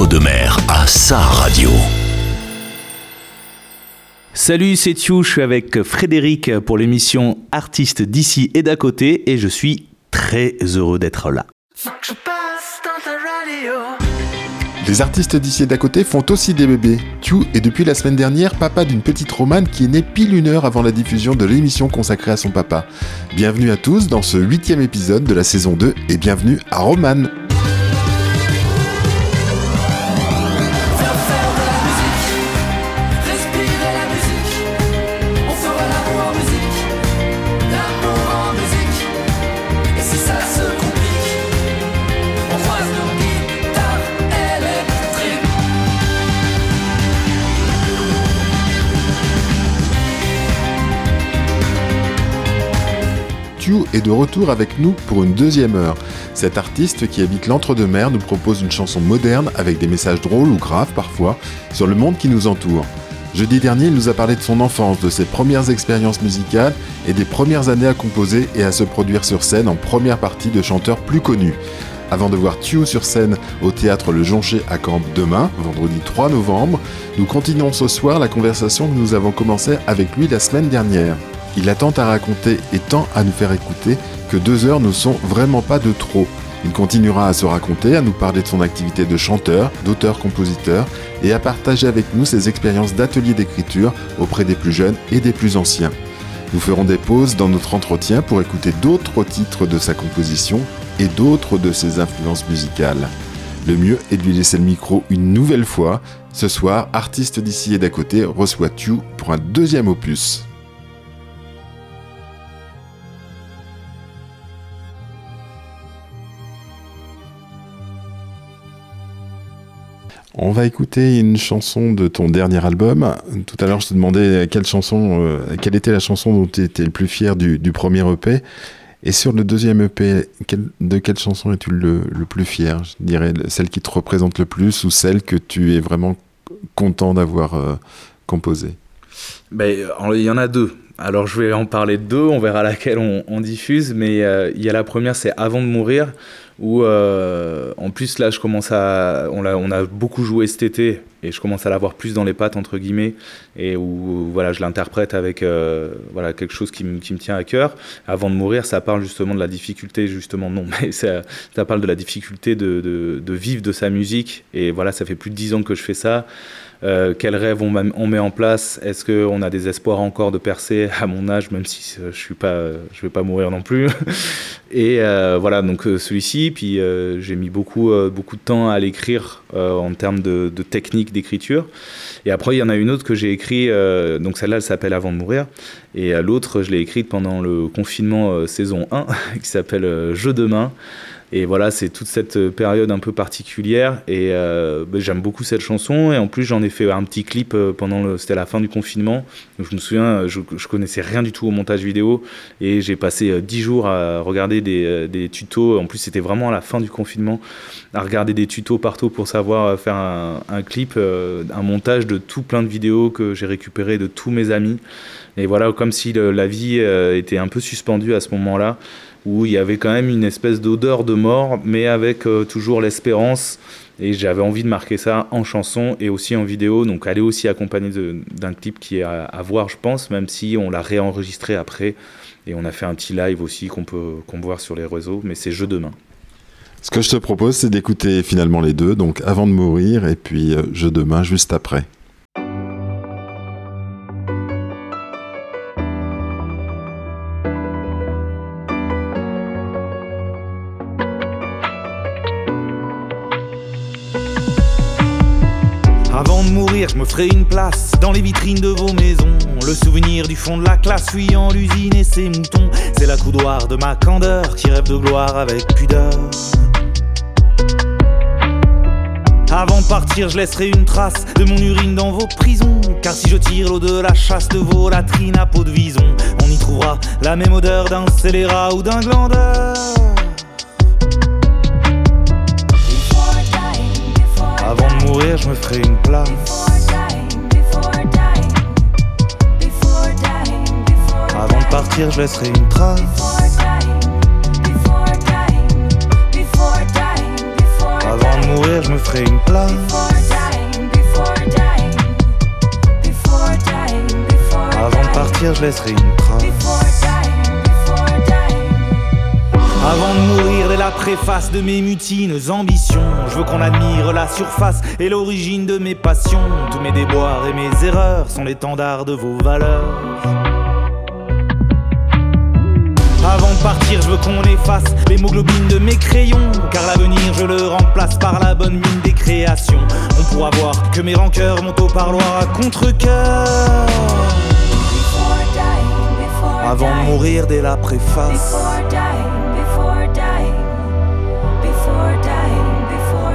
l'entre-deux-mer à sa radio. Salut, c'est Thiou, je suis avec Frédéric pour l'émission Artistes d'ici et d'à côté et je suis très heureux d'être là. Les artistes d'ici et d'à côté font aussi des bébés. Thiou est depuis la semaine dernière papa d'une petite romane qui est née pile une heure avant la diffusion de l'émission consacrée à son papa. Bienvenue à tous dans ce huitième épisode de la saison 2 et bienvenue à Romane. Est de retour avec nous pour une deuxième heure. Cet artiste qui habite l'entre-deux-mer nous propose une chanson moderne avec des messages drôles ou graves parfois sur le monde qui nous entoure. Jeudi dernier, il nous a parlé de son enfance, de ses premières expériences musicales et des premières années à composer et à se produire sur scène en première partie de chanteurs plus connus. Avant de voir Tio sur scène au théâtre Le Joncher à Camp demain, vendredi 3 novembre, nous continuons ce soir la conversation que nous avons commencée avec lui la semaine dernière. Il a tant à raconter et tant à nous faire écouter que deux heures ne sont vraiment pas de trop. Il continuera à se raconter, à nous parler de son activité de chanteur, d'auteur-compositeur et à partager avec nous ses expériences d'atelier d'écriture auprès des plus jeunes et des plus anciens. Nous ferons des pauses dans notre entretien pour écouter d'autres titres de sa composition et d'autres de ses influences musicales. Le mieux est de lui laisser le micro une nouvelle fois. Ce soir, artiste d'ici et d'à côté reçoit Tu pour un deuxième opus. On va écouter une chanson de ton dernier album. Tout à l'heure, je te demandais quelle chanson, euh, quelle était la chanson dont tu étais le plus fier du, premier EP. Et sur le deuxième EP, de quelle chanson es-tu le, plus fier? Je dirais celle qui te représente le plus ou celle que tu es vraiment content d'avoir euh, composée? Ben, Il y en a deux. Alors je vais en parler de deux, on verra laquelle on, diffuse, mais euh, il y a la première, c'est Avant de mourir, où euh, en plus là je commence à on a, beaucoup joué cet été et je commence à l'avoir plus dans les pattes entre guillemets et où voilà je l'interprète avec euh, voilà quelque chose qui, qui, me tient à cœur. Avant de mourir ça parle justement de la difficulté justement non mais ça, ça parle de la difficulté de, de, de, vivre de sa musique. Et voilà ça fait plus de dix ans que je fais ça euh, quels rêves on, met en place? Est-ce qu'on a des espoirs encore de percer à mon âge, même si je suis pas, je vais pas mourir non plus? Et euh, voilà, donc euh, celui-ci. Puis j'ai mis beaucoup, beaucoup de temps à l'écrire en termes de, technique d'écriture. Et après, il y en a une autre que j'ai écrit. donc celle-là, elle s'appelle Avant de mourir. Et l'autre, je l'ai écrite pendant le confinement saison 1, qui s'appelle Jeu de main. Et voilà, c'est toute cette euh, période un peu particulière. Et euh, bah, j'aime beaucoup cette chanson. Et en plus, j'en ai fait un petit clip euh, pendant le. C'était la fin du confinement. Donc, je me souviens, je, je connaissais rien du tout au montage vidéo. Et j'ai passé dix jours à regarder des, des, tutos. En plus, c'était vraiment à la fin du confinement. À regarder des tutos partout pour savoir faire un, clip, un montage de tout plein de vidéos que j'ai récupéré de tous mes amis. Et voilà, comme si la vie était un peu suspendue à ce moment-là où il y avait quand même une espèce d'odeur de mort, mais avec euh, toujours l'espérance. Et j'avais envie de marquer ça en chanson et aussi en vidéo. Donc elle est aussi accompagnée d'un clip qui est à, voir, je pense, même si on l'a réenregistré après. Et on a fait un petit live aussi qu'on peut, qu'on voir sur les réseaux, mais c'est jeu demain. Ce que je te propose, c'est d'écouter finalement les deux, donc avant de mourir et puis euh, jeu demain juste après. Dans les vitrines de vos maisons. Le souvenir du fond de la classe fuyant l'usine et ses moutons. C'est la coudoir de ma candeur qui rêve de gloire avec pudeur. Avant de partir, je laisserai une trace de mon urine dans vos prisons. Car si je tire l'eau de la chasse de vos latrines à peau de vison, on y trouvera la même odeur d'un scélérat ou d'un glandeur. Avant de mourir, je me ferai une place. Je laisserai une trace. Avant de mourir, je me ferai une place. Avant de partir, je laisserai une trace. Avant de mourir dès la préface de mes mutines ambitions, je veux qu'on admire la surface et l'origine de mes passions. Tous mes déboires et mes erreurs sont l'étendard de vos valeurs. Je veux qu'on efface l'hémoglobine de mes crayons. Car l'avenir, je le remplace par la bonne mine des créations. On pourra voir que mes rancœurs montent au parloir à contre-coeur. Avant de mourir dès la préface.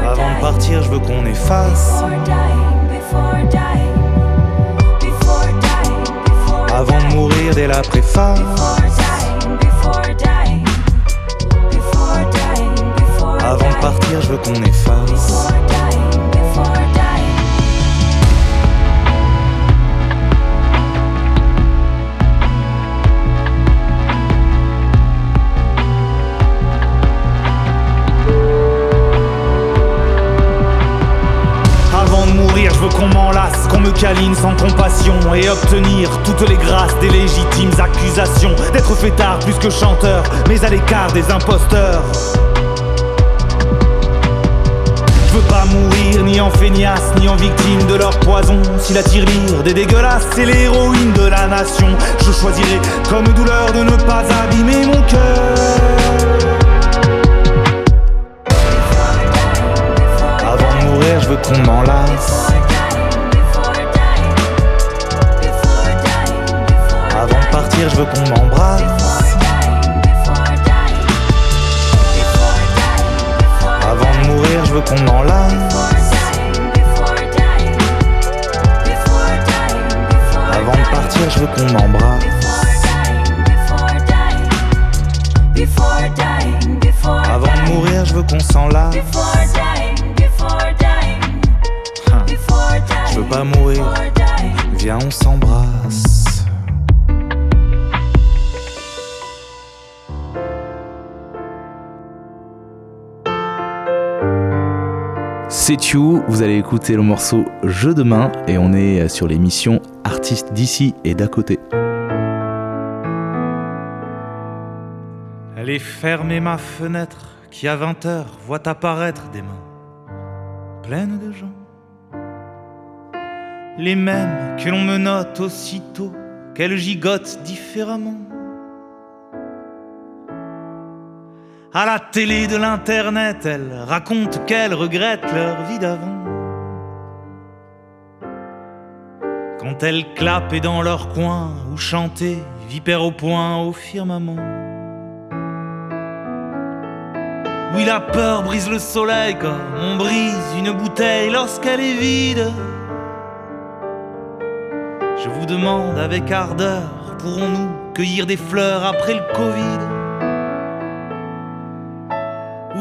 Avant de partir, je veux qu'on efface. Avant de mourir dès la préface. Avant de partir, je veux qu'on efface. Avant de mourir, je veux qu'on m'enlace, qu'on me câline sans compassion et obtenir toutes les grâces des légitimes accusations d'être fêtard plus que chanteur, mais à l'écart des imposteurs. Je veux pas mourir ni en feignasse, ni en victime de leur poison. Si la tirelire des dégueulasses, c'est l'héroïne de la nation, je choisirai comme douleur de ne pas abîmer mon cœur. Avant de mourir, je veux qu'on m'enlace. Avant de partir, je veux qu'on m'embrasse. Veux qu'on m'enlace. Avant de partir, je veux qu'on m'embrasse. Avant de mourir, je veux qu'on s'enlace. Hein, Je veux pas mourir, viens, on s'embrasse. C'est You, vous allez écouter le morceau Jeu de main et on est sur l'émission Artistes d'ici et d'à côté. Elle est fermée ma fenêtre qui à 20 heures voit apparaître des mains pleines de gens. Les mêmes que l'on me note aussitôt qu'elles gigotent différemment. À la télé de l'internet, elles racontent qu'elles regrettent leur vie d'avant. Quand elles clappaient dans leur coin ou chantaient vipère au point au firmament. Oui, la peur brise le soleil comme on brise une bouteille lorsqu'elle est vide. Je vous demande avec ardeur, pourrons-nous cueillir des fleurs après le Covid?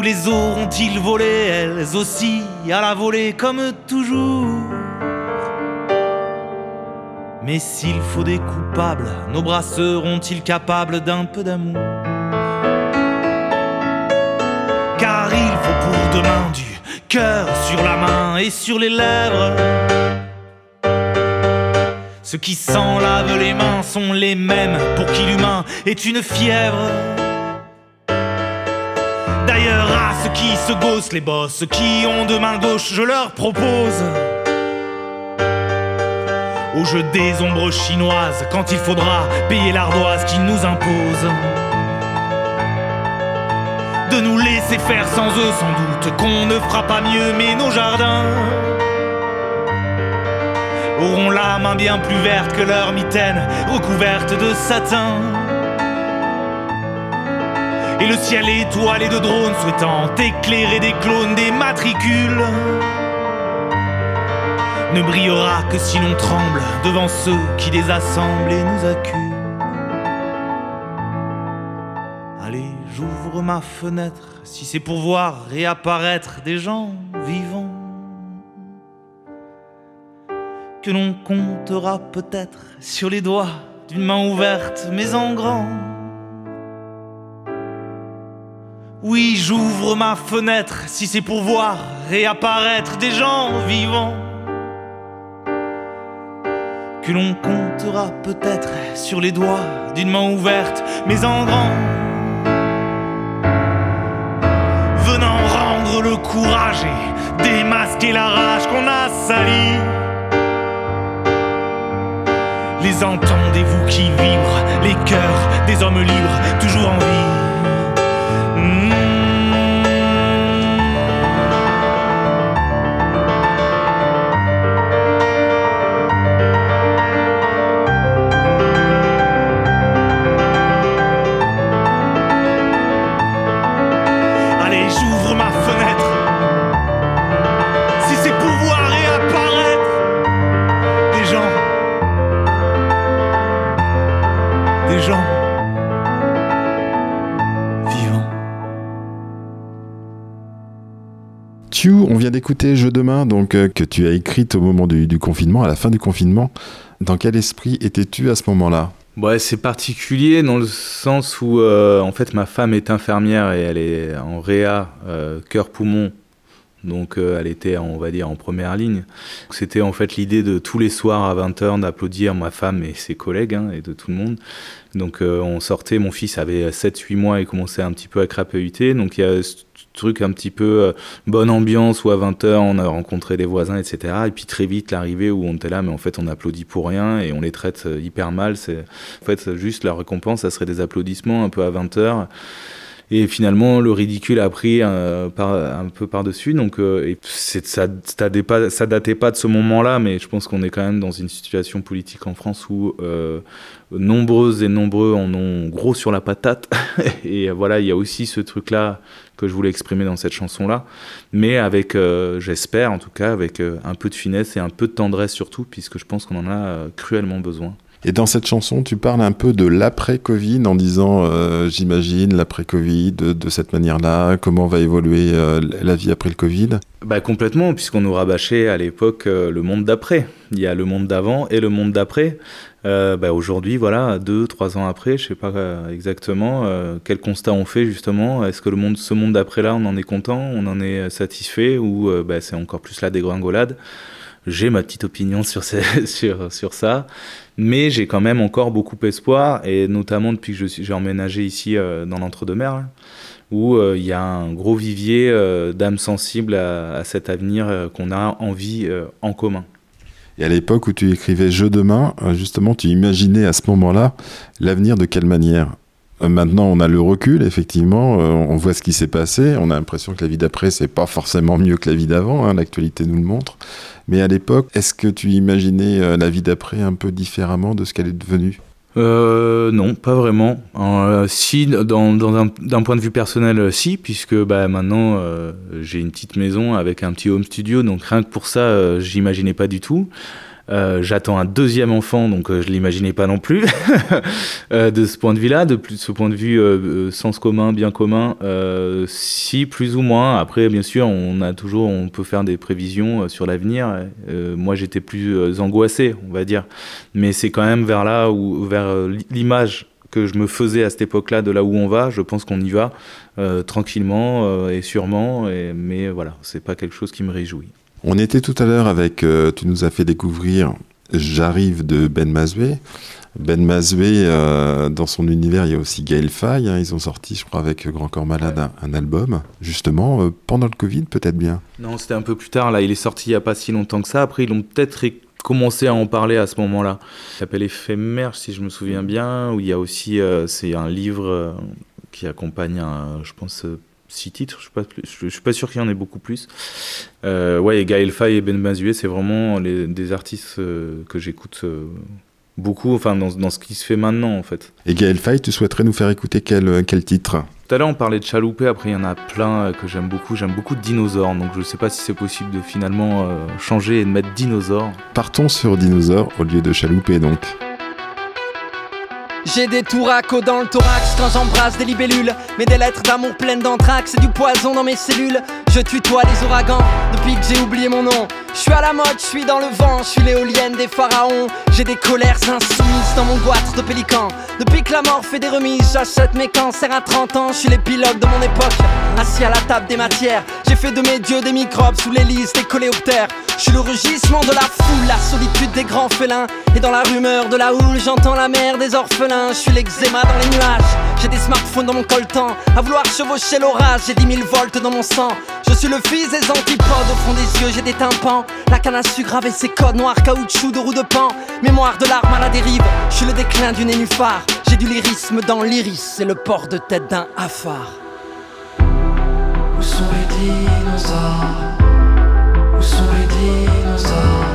Les eaux ont-ils volé, elles aussi, à la volée comme toujours Mais s'il faut des coupables, nos bras seront-ils capables d'un peu d'amour? Car il faut pour demain du cœur sur la main et sur les lèvres. Ceux qui s'en lavent les mains sont les mêmes pour qui l'humain est une fièvre. D'ailleurs, à ceux qui se gossent les bosses, qui ont de main gauche, je leur propose. Au jeu des ombres chinoises, quand il faudra payer l'ardoise qui nous impose de nous laisser faire sans eux sans doute qu'on ne fera pas mieux mais nos jardins auront la main bien plus verte que leur mitaine recouverte de satin et le ciel étoilé de drones souhaitant éclairer des clones des matricules ne brillera que si l'on tremble devant ceux qui les assemblent et nous acculent Allez, j'ouvre ma fenêtre si c'est pour voir réapparaître des gens vivants. Que l'on comptera peut-être sur les doigts d'une main ouverte, mais en grand. Oui, j'ouvre ma fenêtre si c'est pour voir réapparaître des gens vivants que l'on comptera peut-être sur les doigts d'une main ouverte, mais en grand. Venant rendre le courage et démasquer la rage qu'on a salie. Les entendez-vous qui vibrent, les cœurs des hommes libres, toujours en vie. D'écouter Jeu demain, donc euh, que tu as écrite au moment du, confinement, à la fin du confinement. Dans quel esprit étais-tu à ce moment-là? Ouais, c'est particulier dans le sens où euh, en fait ma femme est infirmière et elle est en réa euh, cœur poumon donc elle était, on va dire, en première ligne. C'était en fait l'idée de tous les soirs à 20h d'applaudir ma femme et ses collègues hein, et de tout le monde. Donc on sortait, mon fils avait 7-8 mois et commençait un petit peu à crapahuter. Donc il y a truc un petit peu euh, bonne ambiance où à 20h on a rencontré des voisins, etc. Et puis très vite l'arrivée où on était là, mais en fait on applaudit pour rien et on les traite euh, hyper mal. C'est en fait juste la récompense, ça serait des applaudissements un peu à 20h. Et finalement, le ridicule a pris euh, un peu par-dessus. Donc, et ça, ça, datait pas de ce moment-là, mais je pense qu'on est quand même dans une situation politique en France où nombreuses et nombreux en ont gros sur la patate. et voilà, il y a aussi ce truc-là que je voulais exprimer dans cette chanson-là, mais avec, euh, j'espère en tout cas, avec euh, un peu de finesse et un peu de tendresse surtout, puisque je pense qu'on en a euh, cruellement besoin. Et dans cette chanson, tu parles un peu de l'après-Covid en disant, j'imagine, l'après-Covid de, cette manière-là, comment va évoluer la vie après le Covid? Bah, Complètement, puisqu'on nous rabâchait à l'époque le monde d'après. Il y a le monde d'avant et le monde d'après. Euh, bah, aujourd'hui, voilà, deux, trois ans après, je sais pas euh, exactement euh, quel constat on fait justement. Est-ce que le monde, ce monde d'après-là, on en est content, on en est satisfait ou bah, c'est encore plus la dégringolade? J'ai ma petite opinion sur ça, mais j'ai quand même encore beaucoup espoir et notamment depuis que j'ai emménagé ici dans l'entre-deux-mers. Où il y a un gros vivier d'âmes sensibles à, cet avenir qu'on a envie en commun. Et à l'époque où tu écrivais Jeu demain, euh, justement, tu imaginais à ce moment-là l'avenir de quelle manière? Euh, Maintenant, on a le recul, effectivement, euh, on voit ce qui s'est passé, on a l'impression que la vie d'après, c'est pas forcément mieux que la vie d'avant, hein, l'actualité nous le montre. Mais à l'époque, est-ce que tu imaginais la vie d'après un peu différemment de ce qu'elle est devenue? Euh, non, pas vraiment. Euh, si, d'un point de vue personnel, euh, si, puisque bah, maintenant euh, j'ai une petite maison avec un petit home studio, donc rien que pour ça, j'imaginais pas du tout. Euh, j'attends un deuxième enfant, donc euh, je l'imaginais pas non plus. euh, de ce point de vue-là, de ce point de vue euh, sens commun, bien commun, si plus ou moins. Après, bien sûr, on a toujours, on peut faire des prévisions sur l'avenir. moi, j'étais plus angoissé, on va dire, mais c'est quand même vers là où, vers l'image que je me faisais à cette époque-là de là où on va. Je pense qu'on y va tranquillement et sûrement, mais voilà, c'est pas quelque chose qui me réjouit. On était tout à l'heure avec, euh, tu nous as fait découvrir J'arrive de Ben Mazoué. Ben Mazoué, euh, dans son univers, il y a aussi Gaël Faye. Hein. ils ont sorti, je crois, avec Grand Corps Malade, un, album, justement, euh, pendant le Covid, peut-être bien. Non, c'était un peu plus tard. Là, il est sorti il n'y a pas si longtemps que ça. Après, ils ont peut-être commencé à en parler à ce moment-là. Il s'appelle Éphémère, si je me souviens bien, où il y a aussi, c'est un livre qui accompagne, un, je pense, six titres, je ne suis, suis, pas sûr qu'il y en ait beaucoup plus. Euh, ouais, et Gaël Faye et Ben Mazué, c'est vraiment les, des artistes euh, que j'écoute euh, beaucoup, enfin dans, dans, ce qui se fait maintenant en fait. Et Gaël Faye, tu souhaiterais nous faire écouter quel, quel titre? Tout à l'heure on parlait de Chaloupé, après il y en a plein que j'aime beaucoup, j'aime beaucoup de dinosaures, donc je ne sais pas si c'est possible de finalement changer et de mettre dinosaures. Partons sur dinosaures au lieu de Chaloupé donc. J'ai des touracos dans le thorax quand j'embrasse des libellules. Mais des lettres d'amour pleines d'anthrax et du poison dans mes cellules. je tutoie les ouragans depuis que j'ai oublié mon nom. Je suis à la mode, je suis dans le vent, je suis l'éolienne des pharaons. J'ai des colères insoumises dans mon goitre de pélican. Depuis que la mort fait des remises, j'achète mes cancers à 30 ans. Je suis l'épilogue de mon époque, assis à la table des matières. J'ai fait de mes dieux des microbes sous l'hélice des coléoptères. Je suis le rugissement de la foule, la solitude des grands félins. Et dans la rumeur de la houle, j'entends la mer des orphelins. Je suis l'eczéma dans les nuages, j'ai des smartphones dans mon coltan. À vouloir chevaucher l'orage, j'ai 10 000 volts dans mon sang. Je suis le fils des antipodes, au fond des yeux, j'ai des tympans. La canne à sucre ses codes noirs, caoutchouc de roue de pan. Mémoire de l'arme à la dérive, je suis le déclin du nénuphar. J'ai du lyrisme dans l'iris et le port de tête d'un hafard. Où sont les dinosaures? Où sont les dinosaures?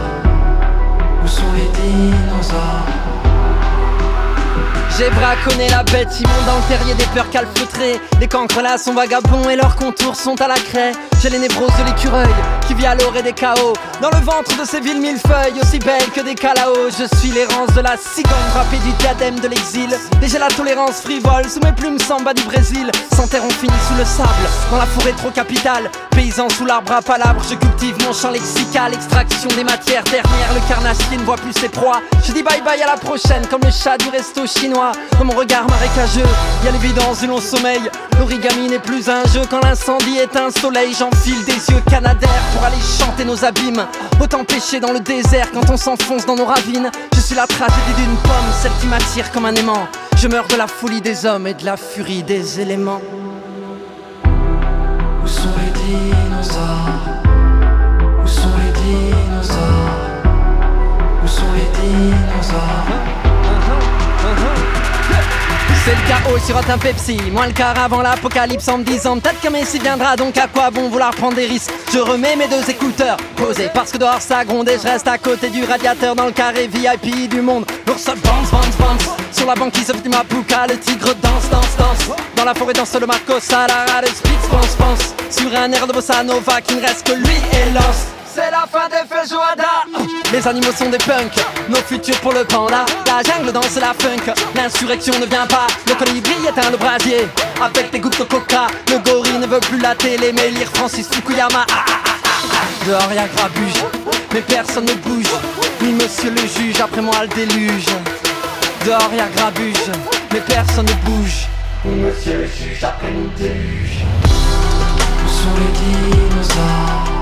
Où sont les dinosaures? J'ai braconné la bête immonde dans terrier des peurs calfeutrées. Les cancres là sont vagabonds et leurs contours sont à la craie. J'ai les névroses de l'écureuil qui vit à l'orée des chaos. Dans le ventre de ces villes millefeuilles, aussi belles que des calaos. Je suis l'errance de la cigogne frappée du diadème de l'exil. Et j'ai la tolérance frivole sous mes plumes samba du Brésil. Sans terre, on finit sous le sable, dans la forêt trop capitale. Paysan sous l'arbre à palabres, je cultive mon champ lexical. Extraction des matières dernières, le carnassier ne voit plus ses proies. Je dis bye bye à la prochaine, comme le chat du resto chinois. Dans mon regard marécageux, y a l'évidence du long sommeil. L'origami n'est plus un jeu quand l'incendie est un soleil. J'enfile des yeux canadaires pour aller chanter nos abîmes. Autant pêcher dans le désert quand on s'enfonce dans nos ravines. Je suis la tragédie d'une pomme, celle qui m'attire comme un aimant. Je meurs de la folie des hommes et de la furie des éléments. Où sont les dinosaures? Où sont les dinosaures? Où sont les dinosaures? C'est le chaos sur un Pepsi, moi le car avant l'apocalypse en me disant peut-être que Messi viendra donc à quoi bon vouloir prendre des risques? Je remets mes deux écouteurs posés parce que dehors ça gronde et je reste à côté du radiateur dans le carré VIP du monde. L'ours bounce bounce bounce. Sur la banquise du Mapuka le tigre danse danse danse. Dans la forêt danse le Marco Salara le Spitz pense pense. Sur un air de bossa nova qui ne reste que lui et l'os c'est la fin des feijoada Les animaux sont des punks, nos futurs pour le panda La jungle danse la funk, l'insurrection ne vient pas. Le colibri éteint le brasier, avec des gouttes de coca. Le gorille ne veut plus la télé mais lire Francis Fukuyama. Ah, ah, ah, ah, ah. Dehors y'a grabuge, mais personne ne bouge. Ni monsieur le juge, après moi le déluge. Dehors y'a grabuge, mais personne ne bouge. Monsieur le juge après nous déluge. Où sont les dinosaures?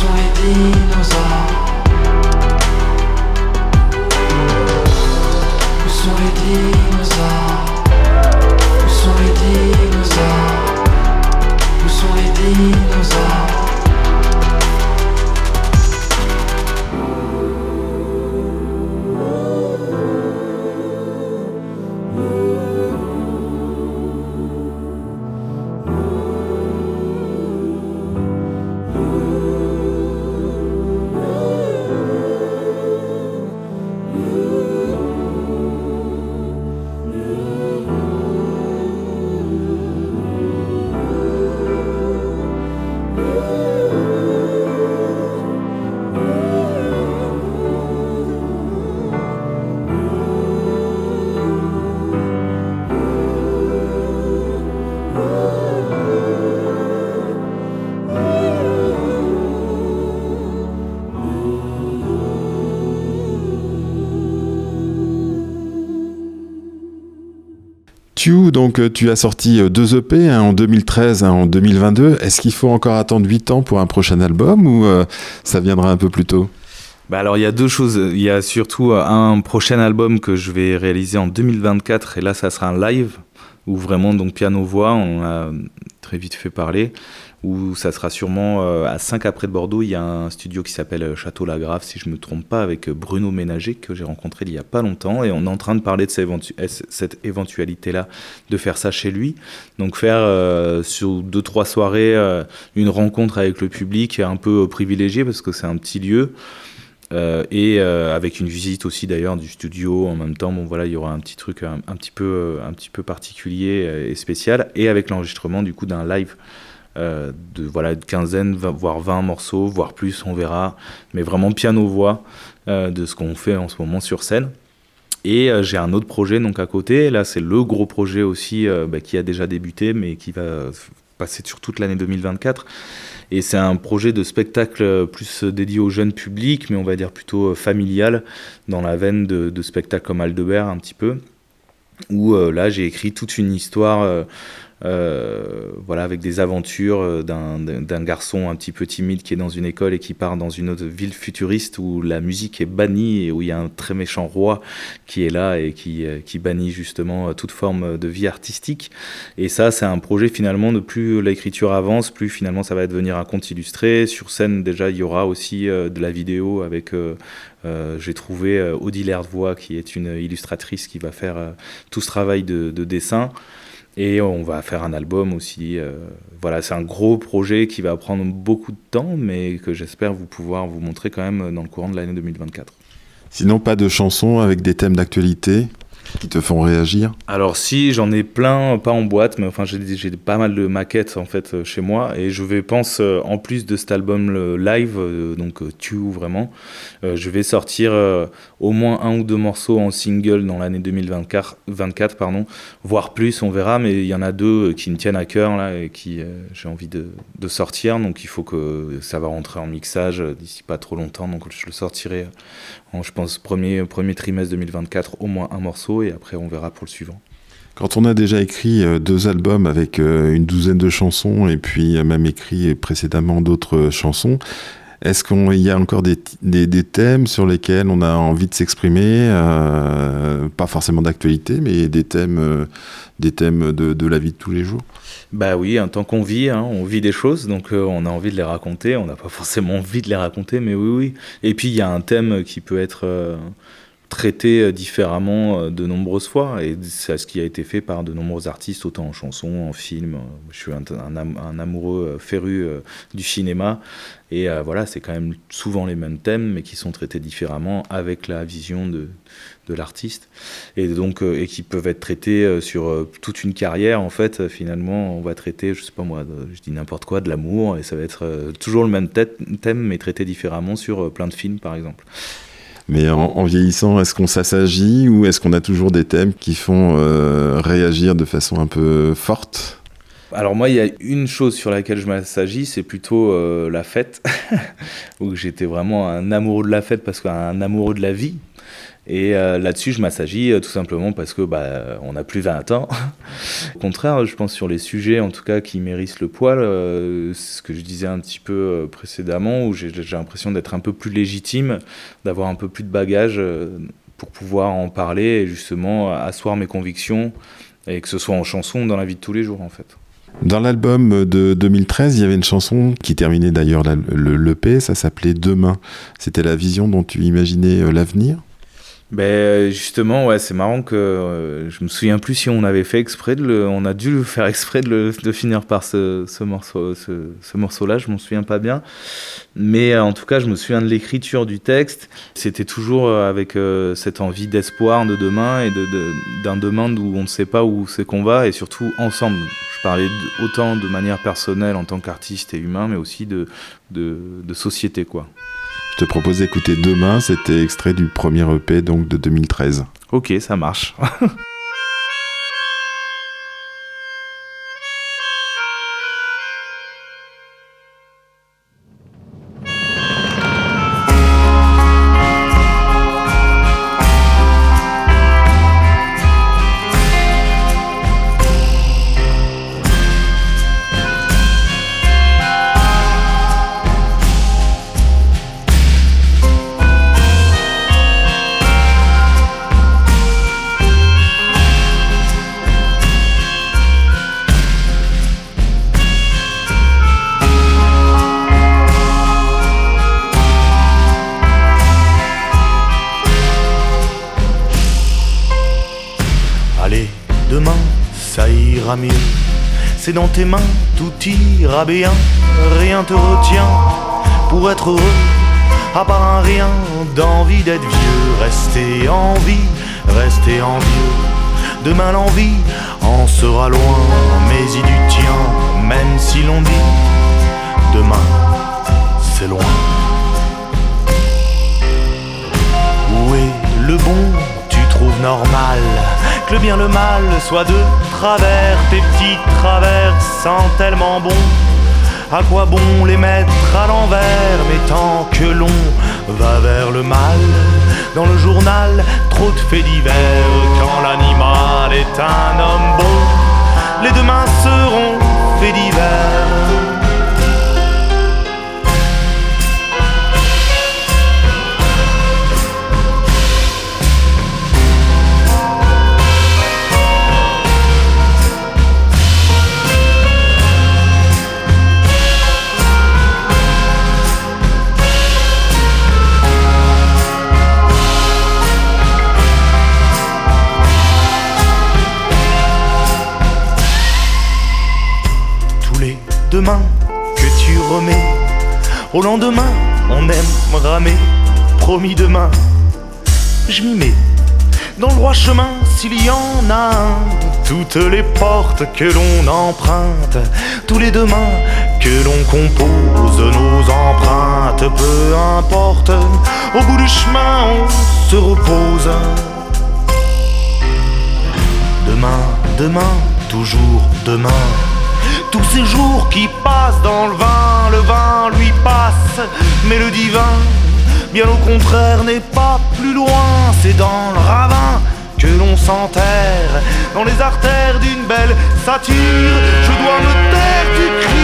Sont les dinosaures Où sont les dinosaures Où sont les dinosaures Où sont les dinosaures Donc euh, tu as sorti euh, deux EP hein, en 2013 hein, en 2022. Est-ce qu'il faut encore attendre 8 ans pour un prochain album ou euh, ça viendra un peu plus tôt? Bah alors il y a deux choses. Il y a surtout un prochain album que je vais réaliser en 2024 et là ça sera un live où vraiment donc piano voix on a très vite fait parler où ça sera sûrement euh, à 5 après de Bordeaux il y a un studio qui s'appelle euh, Château Lagrave si je me trompe pas avec euh, Bruno Ménager que j'ai rencontré il y a pas longtemps et on est en train de parler de est- cette éventualité là de faire ça chez lui. Donc faire sur deux trois soirées une rencontre avec le public un peu euh, privilégié parce que c'est un petit lieu et avec une visite aussi d'ailleurs du studio en même temps bon voilà il y aura un petit truc un, petit peu un petit peu particulier et spécial et avec l'enregistrement du coup d'un live euh, de voilà une quinzaine voire 20 morceaux voire plus on verra mais vraiment piano voix euh, de ce qu'on fait en ce moment sur scène Et j'ai un autre projet donc à côté. Là, c'est le gros projet aussi bah, qui a déjà débuté, mais qui va passer sur toute l'année 2024. Et c'est un projet de spectacle plus dédié au jeune public, mais on va dire plutôt familial, dans la veine de, spectacles comme Aldebert un petit peu. Où là, j'ai écrit toute une histoire euh, voilà, avec des aventures euh, d'un garçon un petit peu timide qui est dans une école et qui part dans une autre ville futuriste où la musique est bannie et où il y a un très méchant roi qui est là et qui, euh, qui bannit justement toute forme de vie artistique. Et ça, c'est un projet finalement de plus l'écriture avance, plus finalement ça va devenir un conte illustré. Sur scène, déjà, il y aura aussi de la vidéo avec. j'ai trouvé Odile Herdevoix, qui est une illustratrice qui va faire tout ce travail de, de dessin. Et on va faire un album aussi. Euh, voilà, c'est un gros projet qui va prendre beaucoup de temps, mais que j'espère vous pouvoir vous montrer quand même dans le courant de l'année 2024. Sinon, pas de chansons avec des thèmes d'actualité? Qui te font réagir Alors si, j'en ai plein, pas en boîte, mais enfin j'ai pas mal de maquettes en fait euh, chez moi et je vais pense euh, en plus de cet album live, euh, donc tu vraiment, je vais sortir au moins un ou deux morceaux en single dans l'année 2024, 24, pardon, voire plus, on verra, mais il y en a deux qui me tiennent à cœur là et qui j'ai envie de, de, sortir, donc il faut que ça va rentrer en mixage d'ici pas trop longtemps, donc je le sortirai je pense, premier, premier trimestre 2024, au moins un morceau, et après on verra pour le suivant. Quand on a déjà écrit euh, deux albums avec euh, une douzaine de chansons, et puis même écrit précédemment d'autres chansons, est-ce qu'il y a encore des, des, thèmes sur lesquels on a envie de s'exprimer euh, Pas forcément d'actualité, mais des thèmes, des thèmes de, de, la vie de tous les jours? Bah oui, en tant qu'on vit, hein, on vit des choses, donc euh, on a envie de les raconter. On n'a pas forcément envie de les raconter, mais oui, oui. Et puis il y a un thème qui peut être euh, traité euh, différemment de nombreuses fois, et c'est ce qui a été fait par de nombreux artistes, autant en chanson, en film. Je suis un amoureux féru du cinéma, et voilà, c'est quand même souvent les mêmes thèmes, mais qui sont traités différemment avec la vision de de l'artiste et donc euh, et qui peuvent être traités euh, sur euh, toute une carrière en fait finalement on va traiter je sais pas moi je dis n'importe quoi de l'amour et ça va être toujours le même thème mais traité différemment sur plein de films par exemple. Mais en, vieillissant, est-ce qu'on s'assagit ou est-ce qu'on a toujours des thèmes qui font réagir de façon un peu forte? Alors moi, il y a une chose sur laquelle je m'assagis, c'est plutôt la fête, où j'étais vraiment un amoureux de la fête parce qu'un amoureux de la vie, et euh, là-dessus, je m'assagis euh, tout simplement parce que bah, on n'a plus 20 ans. Au contraire, je pense sur les sujets, en tout cas, qui mérissent le poil, euh, ce que je disais un petit peu précédemment, où j'ai l'impression d'être un peu plus légitime, d'avoir un peu plus de bagage pour pouvoir en parler et justement asseoir mes convictions, et que ce soit en chanson ou dans la vie de tous les jours, en fait. Dans l'album de 2013, il y avait une chanson qui terminait d'ailleurs l'EP, ça s'appelait Demain. C'était la vision dont tu imaginais l'avenir ben justement, ouais, c'est marrant que euh, je me souviens plus si on avait fait exprès de le, on a dû le faire exprès de, le, de finir par ce, ce morceau, ce, ce morceau-là. Je m'en souviens pas bien, mais euh, en tout cas, je me souviens de l'écriture du texte. C'était toujours euh, avec cette envie d'espoir de demain et d'un demain où on ne sait pas où c'est qu'on va et surtout ensemble. Je parlais autant de manière personnelle en tant qu'artiste et humain, mais aussi de, de société, quoi. Te propose d'écouter demain, c'était extrait du premier EP donc de 2013. Ok, ça marche. tes mains, tout ira bien, rien te retient pour être heureux, à part un rien d'envie d'être vieux. Rester en vie, rester envieux. Demain l'envie en sera loin, mais il du tient, même si l'on dit demain c'est loin. Où est le bon? Trouve normal le bien le mal soit de travers. Tes petits travers sans tellement bon. À quoi bon les mettre à l'envers? Mais tant que l'on va vers le mal Dans le journal, trop de faits divers. Quand l'animal est un homme bon Les demain seront faits divers demain que tu remets. Au lendemain, on aime ramer, promis demain, je m'y mets. Dans le droit chemin, s'il y en a un, toutes les portes que l'on emprunte, tous les demain que l'on compose, nos empreintes, peu importe, au bout du chemin on se repose. Demain, demain, toujours demain tous ces jours qui passent dans le vin, le vin lui passe, mais le divin, bien au contraire, n'est pas plus loin, c'est dans le ravin que l'on s'enterre, dans les artères d'une belle satire, je dois me taire du cri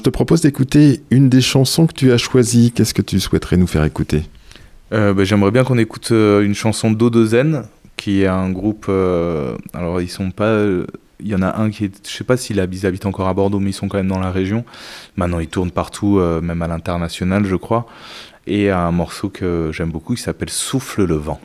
je te propose d'écouter une des chansons que tu as choisies. Qu'est-ce que tu souhaiterais nous faire écouter? Euh, bah, J'aimerais bien qu'on écoute euh, une chanson d'Odozen, qui est un groupe. alors, ils sont pas il y en a un qui est, je sais pas s'il habite encore à Bordeaux, mais ils sont quand même dans la région. Maintenant, ils tournent partout, euh, même à l'international, je crois. Et un morceau que j'aime beaucoup qui s'appelle Souffle le vent.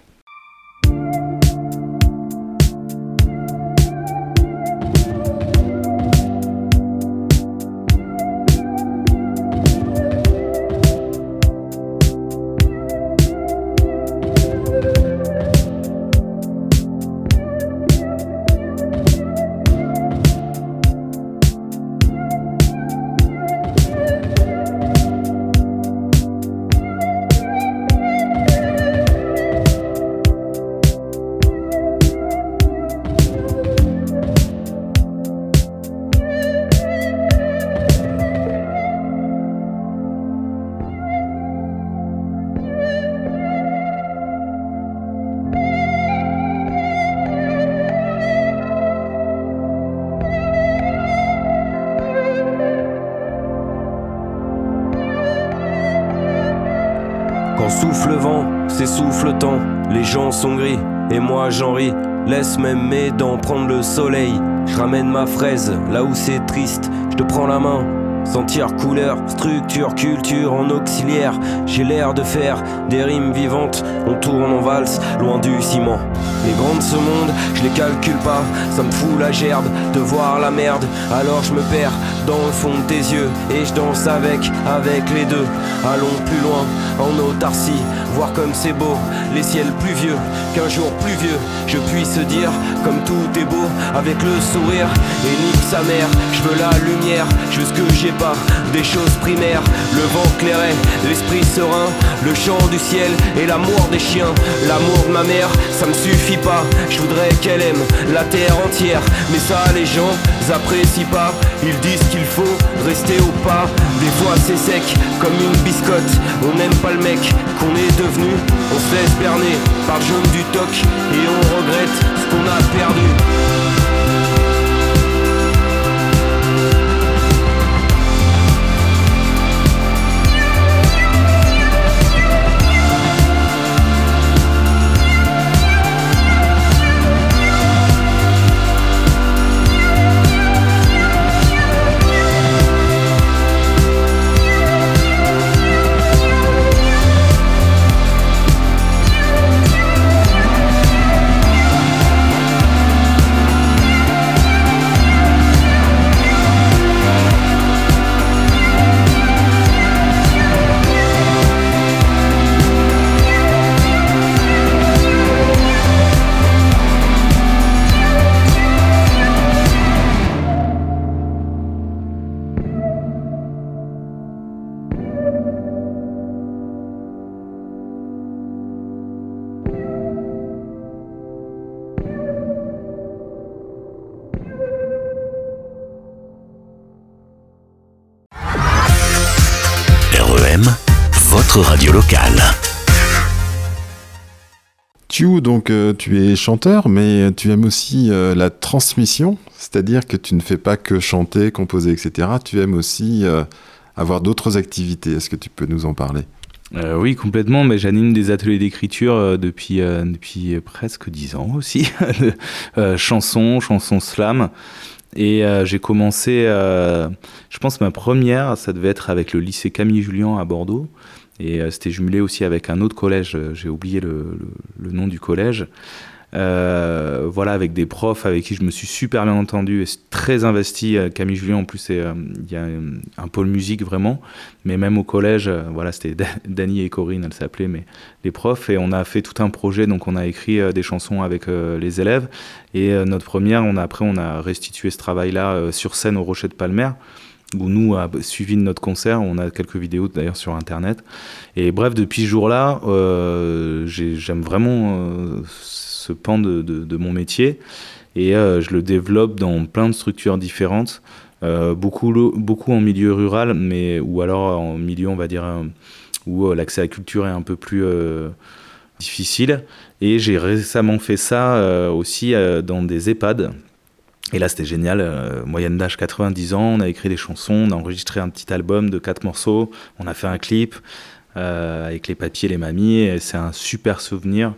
Et moi j'en ris. Laisse même mes dents prendre le soleil. Je ramène ma fraise là où c'est triste. Je te prends la main, Sentir couleur, structure, culture en auxiliaire. J'ai l'air de faire des rimes vivantes. On tourne en valse, loin du ciment. Les grandes ce monde, je les calcule pas. Ça me fout la gerbe de voir la merde. Alors je me perds dans le fond de tes yeux et je danse avec, avec les deux. Allons plus loin en autarcie, voir comme c'est beau. Les ciels plus vieux qu'un jour plus vieux. Je puisse dire comme tout est beau avec le sourire. Sa mère, je veux la lumière, je veux ce que j'ai pas des choses primaires. Le vent clairait, l'esprit serein, le chant du ciel et l'amour des chiens. L'amour de ma mère, ça me suffit pas. Je voudrais qu'elle aime la terre entière. Mais ça, les gens apprécient pas. Ils disent qu'il faut rester au pas. Des fois, c'est sec comme une biscotte. On n'aime pas le mec qu'on est devenu. On se laisse berner par le jaune du toc et on regrette ce qu'on a perdu. Donc, euh, tu es chanteur, mais tu aimes aussi euh, la transmission, c'est-à-dire que tu ne fais pas que chanter, composer, etc. Tu aimes aussi euh, avoir d'autres activités. Est-ce que tu peux nous en parler? Oui, complètement. Mais j'anime des ateliers d'écriture depuis, depuis presque dix ans aussi. chansons, chansons slam. Et j'ai commencé, je pense, ma première, ça devait être avec le lycée Camille Julien à Bordeaux. Et euh, c'était jumelé aussi avec un autre collège, euh, j'ai oublié le, nom du collège. Euh, voilà, avec des profs avec qui je me suis super bien entendu et très investi. Camille Julien, en plus, il y a un pôle musique vraiment. Mais même au collège, voilà, c'était Dany et Corinne, elle s'appelait, mais les profs. Et on a fait tout un projet, donc on a écrit des chansons avec les élèves. Et notre première, on a, après, on a restitué ce travail-là sur scène au Rocher de Palmer où nous a suivi notre concert. On a quelques vidéos d'ailleurs sur internet. Et bref, depuis ce jour-là, euh, j'aime vraiment euh, ce pan de, mon métier et euh, je le développe dans plein de structures différentes. beaucoup, beaucoup en milieu rural, mais ou alors en milieu, on va dire, où l'accès à la culture est un peu plus difficile. Et j'ai récemment fait ça aussi dans des EHPAD. Et là, c'était génial. Euh, moyenne d'âge 90 ans, on a écrit des chansons, on a enregistré un petit album de quatre morceaux, on a fait un clip euh, avec les papiers, les mamies, c'est un super souvenir.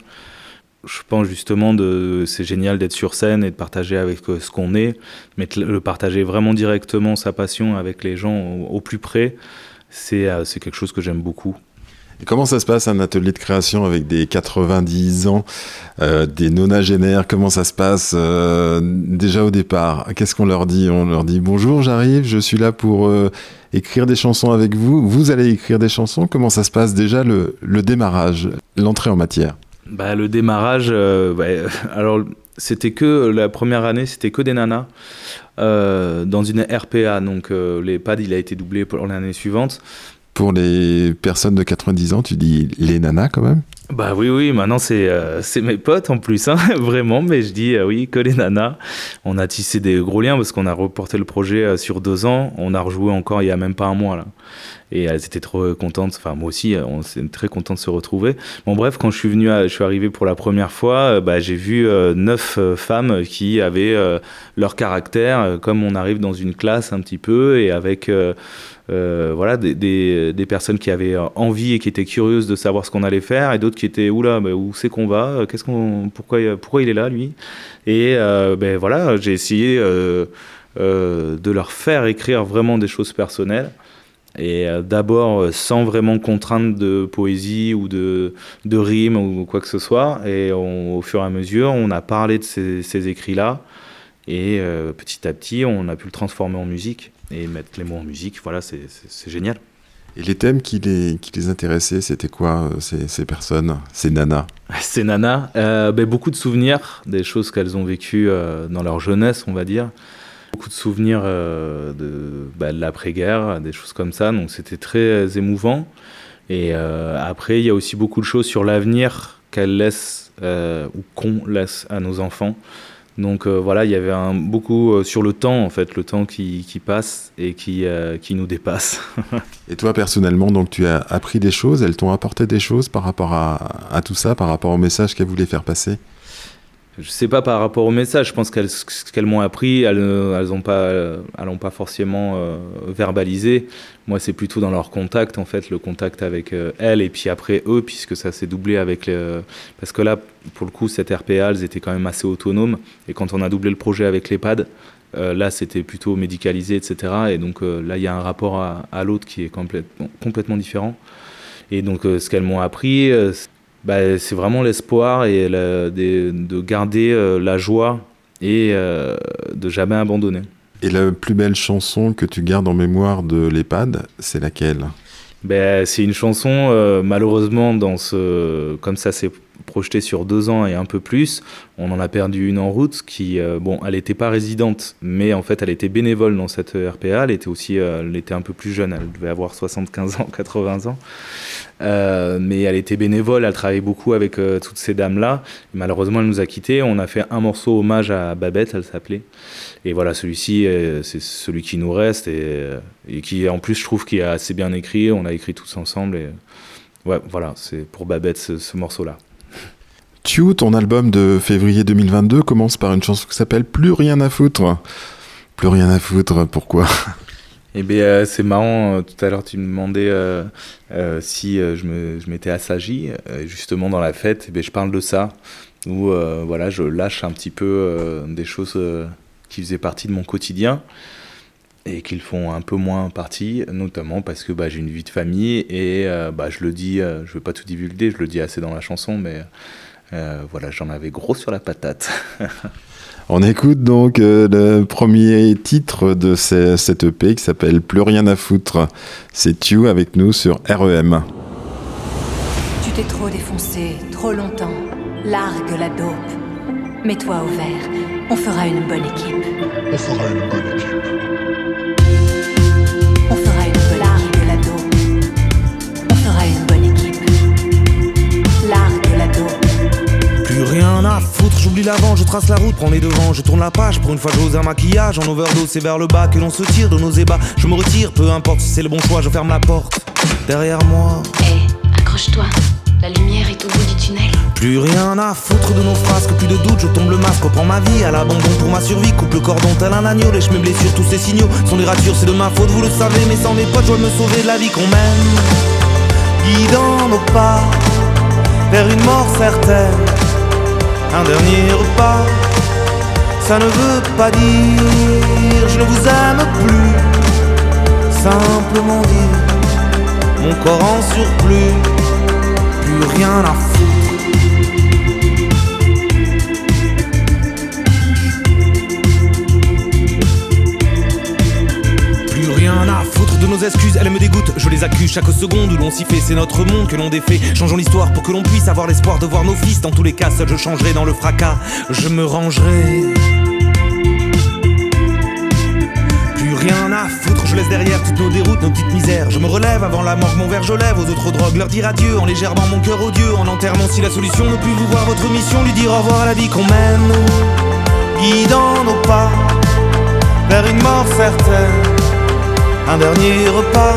Je pense justement de c'est génial d'être sur scène et de partager avec euh, ce qu'on est, mais le partager vraiment directement sa passion avec les gens au, plus près, c'est quelque chose que j'aime beaucoup comment ça se passe un atelier de création avec des 90 ans, euh, des nonagénaires? Comment ça se passe euh, déjà au départ? Qu'est-ce qu'on leur dit? On leur dit bonjour, j'arrive, je suis là pour euh, écrire des chansons avec vous. Vous allez écrire des chansons. Comment ça se passe déjà le, démarrage, l'entrée en matière? Bah, le démarrage, alors c'était que la première année, c'était que des nanas dans une RPA, donc les pads il a été doublé pour l'année suivante pour les personnes de 90 ans, tu dis les nanas quand même bah oui, oui, maintenant c'est euh, mes potes en plus, hein, vraiment, mais je dis euh, oui, que les nanas. On a tissé des gros liens parce qu'on a reporté le projet euh, sur deux ans, on a rejoué encore il y a même pas un mois là. Et elles étaient trop contentes, enfin moi aussi, on s'est très content de se retrouver. Bon bref, quand je suis venu, je suis arrivé pour la première fois, bah, j'ai vu neuf femmes qui avaient leur caractère, comme on arrive dans une classe un petit peu, et avec euh, voilà, des, des, personnes qui avaient envie et qui étaient curieuses de savoir ce qu'on allait faire, et d'autres qui étaient oula, bah, où c'est qu'on va, qu'est-ce qu'on, pourquoi, pourquoi il est là lui? Et euh, ben voilà, j'ai essayé euh, de leur faire écrire vraiment des choses personnelles. Et d'abord sans vraiment contrainte de poésie ou de, de rime ou quoi que ce soit. Et au fur et à mesure, on a parlé de ces écrits-là. Et petit à petit, on a pu le transformer en musique et mettre les mots en musique. Voilà, c'est génial. Et les thèmes qui les, qui les intéressaient, c'était quoi euh, ces, ces, personnes, ces nanas? Ces nanas, euh, ben, beaucoup de souvenirs, des choses qu'elles ont vécues euh, dans leur jeunesse, on va dire. beaucoup de souvenirs de, bah, de l'après-guerre, des choses comme ça, donc c'était très émouvant. Et après, il y a aussi beaucoup de choses sur l'avenir qu'elle laisse ou qu'on laisse à nos enfants. Donc euh, voilà, il y avait beaucoup euh, sur le temps, en fait, le temps qui, passe et qui, euh, qui nous dépasse. et toi, personnellement, donc tu as appris des choses, elles t'ont apporté des choses par rapport à, à tout ça, par rapport au message qu'elles voulaient faire passer? Je sais pas par rapport au message, je pense qu'elles ce m'ont appris, elles n'ont pas, elles pas forcément euh, verbalisé. Moi, c'est plutôt dans leur contact, en fait, le contact avec euh, elles et puis après eux, puisque ça s'est doublé avec les. Parce que là, pour le coup, cette RPA, elles étaient quand même assez autonomes. Et quand on a doublé le projet avec l'EHPAD, euh, là, c'était plutôt médicalisé, etc. Et donc là, il y a un rapport à, à l'autre qui est complètement, complètement différent. Et donc, ce qu'elles m'ont appris, bah, c'est vraiment l'espoir et de, garder euh, la joie et euh, de jamais abandonner. Et la plus belle chanson que tu gardes en mémoire de l'EHPAD, c'est laquelle? Ben, C'est une chanson, euh, malheureusement, dans ce, comme ça s'est projeté sur deux ans et un peu plus, on en a perdu une en route qui, bon, elle n'était pas résidente, mais en fait, elle était bénévole dans cette RPA. Elle était aussi, elle était un peu plus jeune, elle devait avoir 75 ans, 80 ans. Euh, mais elle était bénévole, elle travaillait beaucoup avec euh, toutes ces dames-là. Malheureusement, elle nous a quittés. On a fait un morceau hommage à Babette, elle s'appelait. Et voilà, celui-ci, euh, c'est celui qui nous reste et, qui, en plus, je trouve qu'il est assez bien écrit. On a écrit tous ensemble. Et voilà, c'est pour Babette ce, morceau-là. Tu, ton album de février 2022 commence par une chanson qui s'appelle Plus rien à foutre. Plus rien à foutre, pourquoi? Eh bien, euh, c'est marrant. Euh, tout à l'heure, tu me demandais euh, si je m'étais assagi. justement, dans la fête, eh je parle de ça. Où voilà, je lâche un petit peu des choses qui faisaient partie de mon quotidien et qu'ils font un peu moins partie, notamment parce que bah, j'ai une vie de famille et bah, je le dis, je ne veux pas tout divulguer, je le dis assez dans la chanson, mais voilà, j'en avais gros sur la patate. On écoute donc euh, le premier titre de cette EP qui s'appelle Plus rien à foutre. C'est Tu avec nous sur REM. Tu t'es trop défoncé, trop longtemps. Largue la dope. Mets-toi au vert. On fera une bonne équipe. On fera une bonne équipe. Rien à foutre, j'oublie l'avant, je trace la route, prends les devants, je tourne la page. Pour une fois, j'ose un maquillage en overdose, c'est vers le bas que l'on se tire de nos ébats. Je me retire, peu importe si c'est le bon choix, je ferme la porte derrière moi. Hé, accroche-toi, la lumière est au bout du tunnel. Plus rien à foutre de nos frasques, plus de doute, je tombe le masque, reprends ma vie à l'abandon pour ma survie, coupe le cordon tel un agneau, lèche mes blessures, tous ces signaux sont des ratures, c'est de ma faute, vous le savez, mais sans mes potes, je dois me sauver de la vie qu'on mène. Guidant nos pas vers une mort certaine un dernier repas. Ça ne veut pas dire je ne vous aime plus. Simplement dire mon corps en surplus, plus rien à foutre. Excuses, elle me dégoûte, je les accuse chaque seconde où l'on s'y fait, c'est notre monde que l'on défait. Changeons l'histoire pour que l'on puisse avoir l'espoir de voir nos fils. Dans tous les cas, seul je changerai dans le fracas, je me rangerai. Plus rien à foutre, je laisse derrière toutes nos déroutes, nos petites misères. Je me relève avant la mort, mon verre je lève aux autres drogues, leur dire adieu en les mon cœur odieux, en enterrement si la solution ne plus vous voir votre mission, lui dire au revoir à la vie qu'on mène, guidant nos pas vers une mort certaine un dernier repas,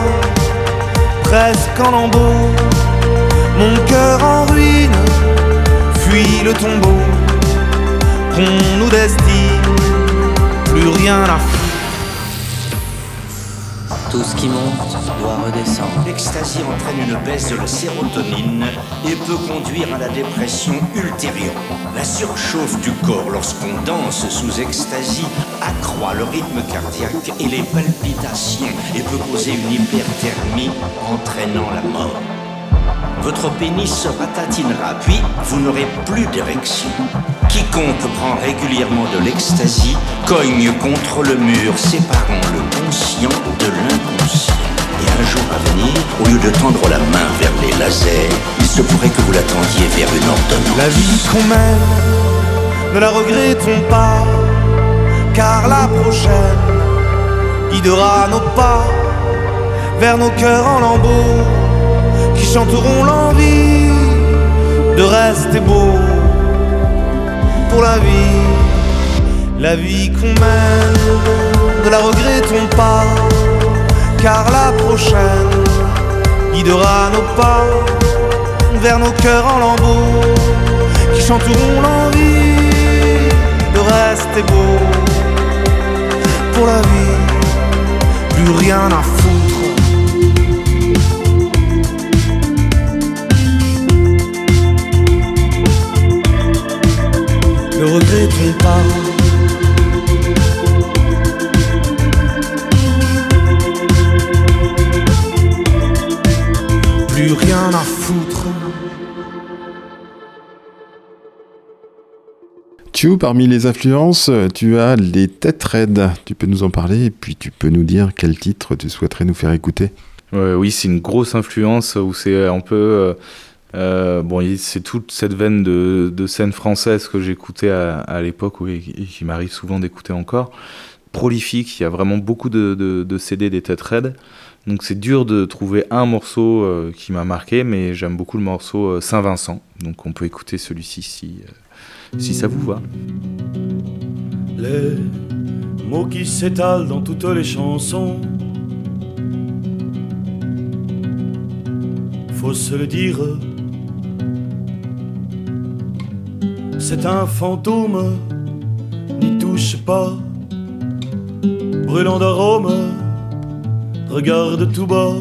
presque en lambeaux, mon cœur en ruine, fuit le tombeau, qu'on nous destine, plus rien à tout ce qui monte doit redescendre. L'extasie entraîne une baisse de la sérotonine et peut conduire à la dépression ultérieure. La surchauffe du corps lorsqu'on danse sous extasie accroît le rythme cardiaque et les palpitations et peut causer une hyperthermie entraînant la mort. Votre pénis se ratatinera, puis vous n'aurez plus d'érection. Quiconque prend régulièrement de l'ecstasy cogne contre le mur séparant le conscient de l'inconscient. Et un jour à venir, au lieu de tendre la main vers les lasers, il se pourrait que vous l'attendiez vers une ordonnance. La vie qu'on mène, ne la regrettons pas. car la prochaine guidera nos pas vers nos cœurs en lambeaux chanteront l'envie de rester beau pour la vie, la vie qu'on mène, ne la regrettons pas, car la prochaine guidera nos pas vers nos cœurs en lambeaux qui chanteront l'envie de rester beau pour la vie, plus rien à foutre. Ne regrettons pas. Plus rien à foutre. Tu, parmi les influences, tu as les têtes raides. Tu peux nous en parler et puis tu peux nous dire quel titre tu souhaiterais nous faire écouter. Euh, oui, c'est une grosse influence où c'est un peu. Euh, euh, bon, c'est toute cette veine de, de scène française que j'écoutais à, l'époque et qui m'arrive souvent d'écouter encore. Prolifique, il y a vraiment beaucoup de, de, CD des têtes raides. Donc c'est dur de trouver un morceau euh, qui m'a marqué, mais j'aime beaucoup le morceau euh, Saint-Vincent. Donc on peut écouter celui-ci si, si ça vous va. Les mots qui s'étalent dans toutes les chansons. Faut se le dire. C'est un fantôme, n'y touche pas. Brûlant d'arôme, regarde tout bas.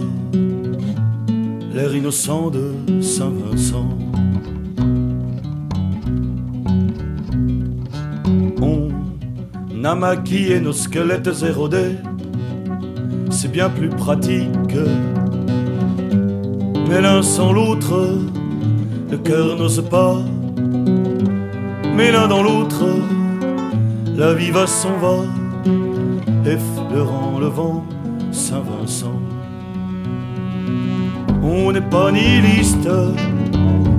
L'air innocent de Saint-Vincent. On a maquillé nos squelettes érodés. C'est bien plus pratique. Mais l'un sans l'autre, le cœur n'ose pas. Mais l'un dans l'autre, la vie va s'en va, effleurant le vent, Saint-Vincent. On n'est pas nihiliste,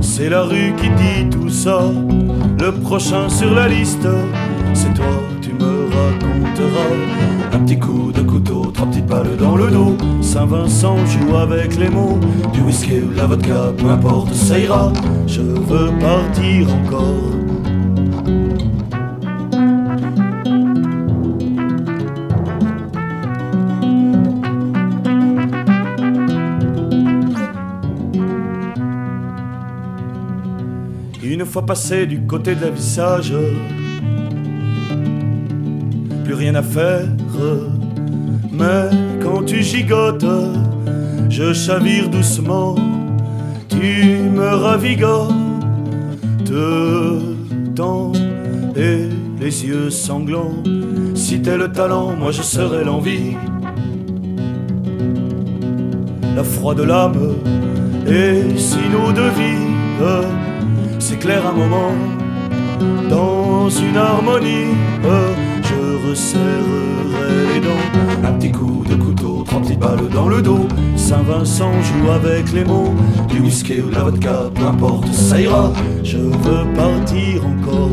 c'est la rue qui dit tout ça. Le prochain sur la liste, c'est toi, tu me raconteras. Un petit coup de couteau, trois petites balles dans le dos. Saint-Vincent joue avec les mots. Du whisky ou de la vodka, peu importe, ça ira. Je veux partir encore. Fois passé du côté de la visage, plus rien à faire. Mais quand tu gigotes, je chavire doucement, tu me ravigotes, tant et les yeux sanglants. Si t'es le talent, moi je serai l'envie. La froide l'âme, et si deux vies s'éclairent un moment dans une harmonie, je resserrerai les dents. Un petit coup de couteau, trois petites balles dans le dos. Saint-Vincent joue avec les mots. Du whisky ou de la vodka, peu importe, ça ira. Je veux partir encore.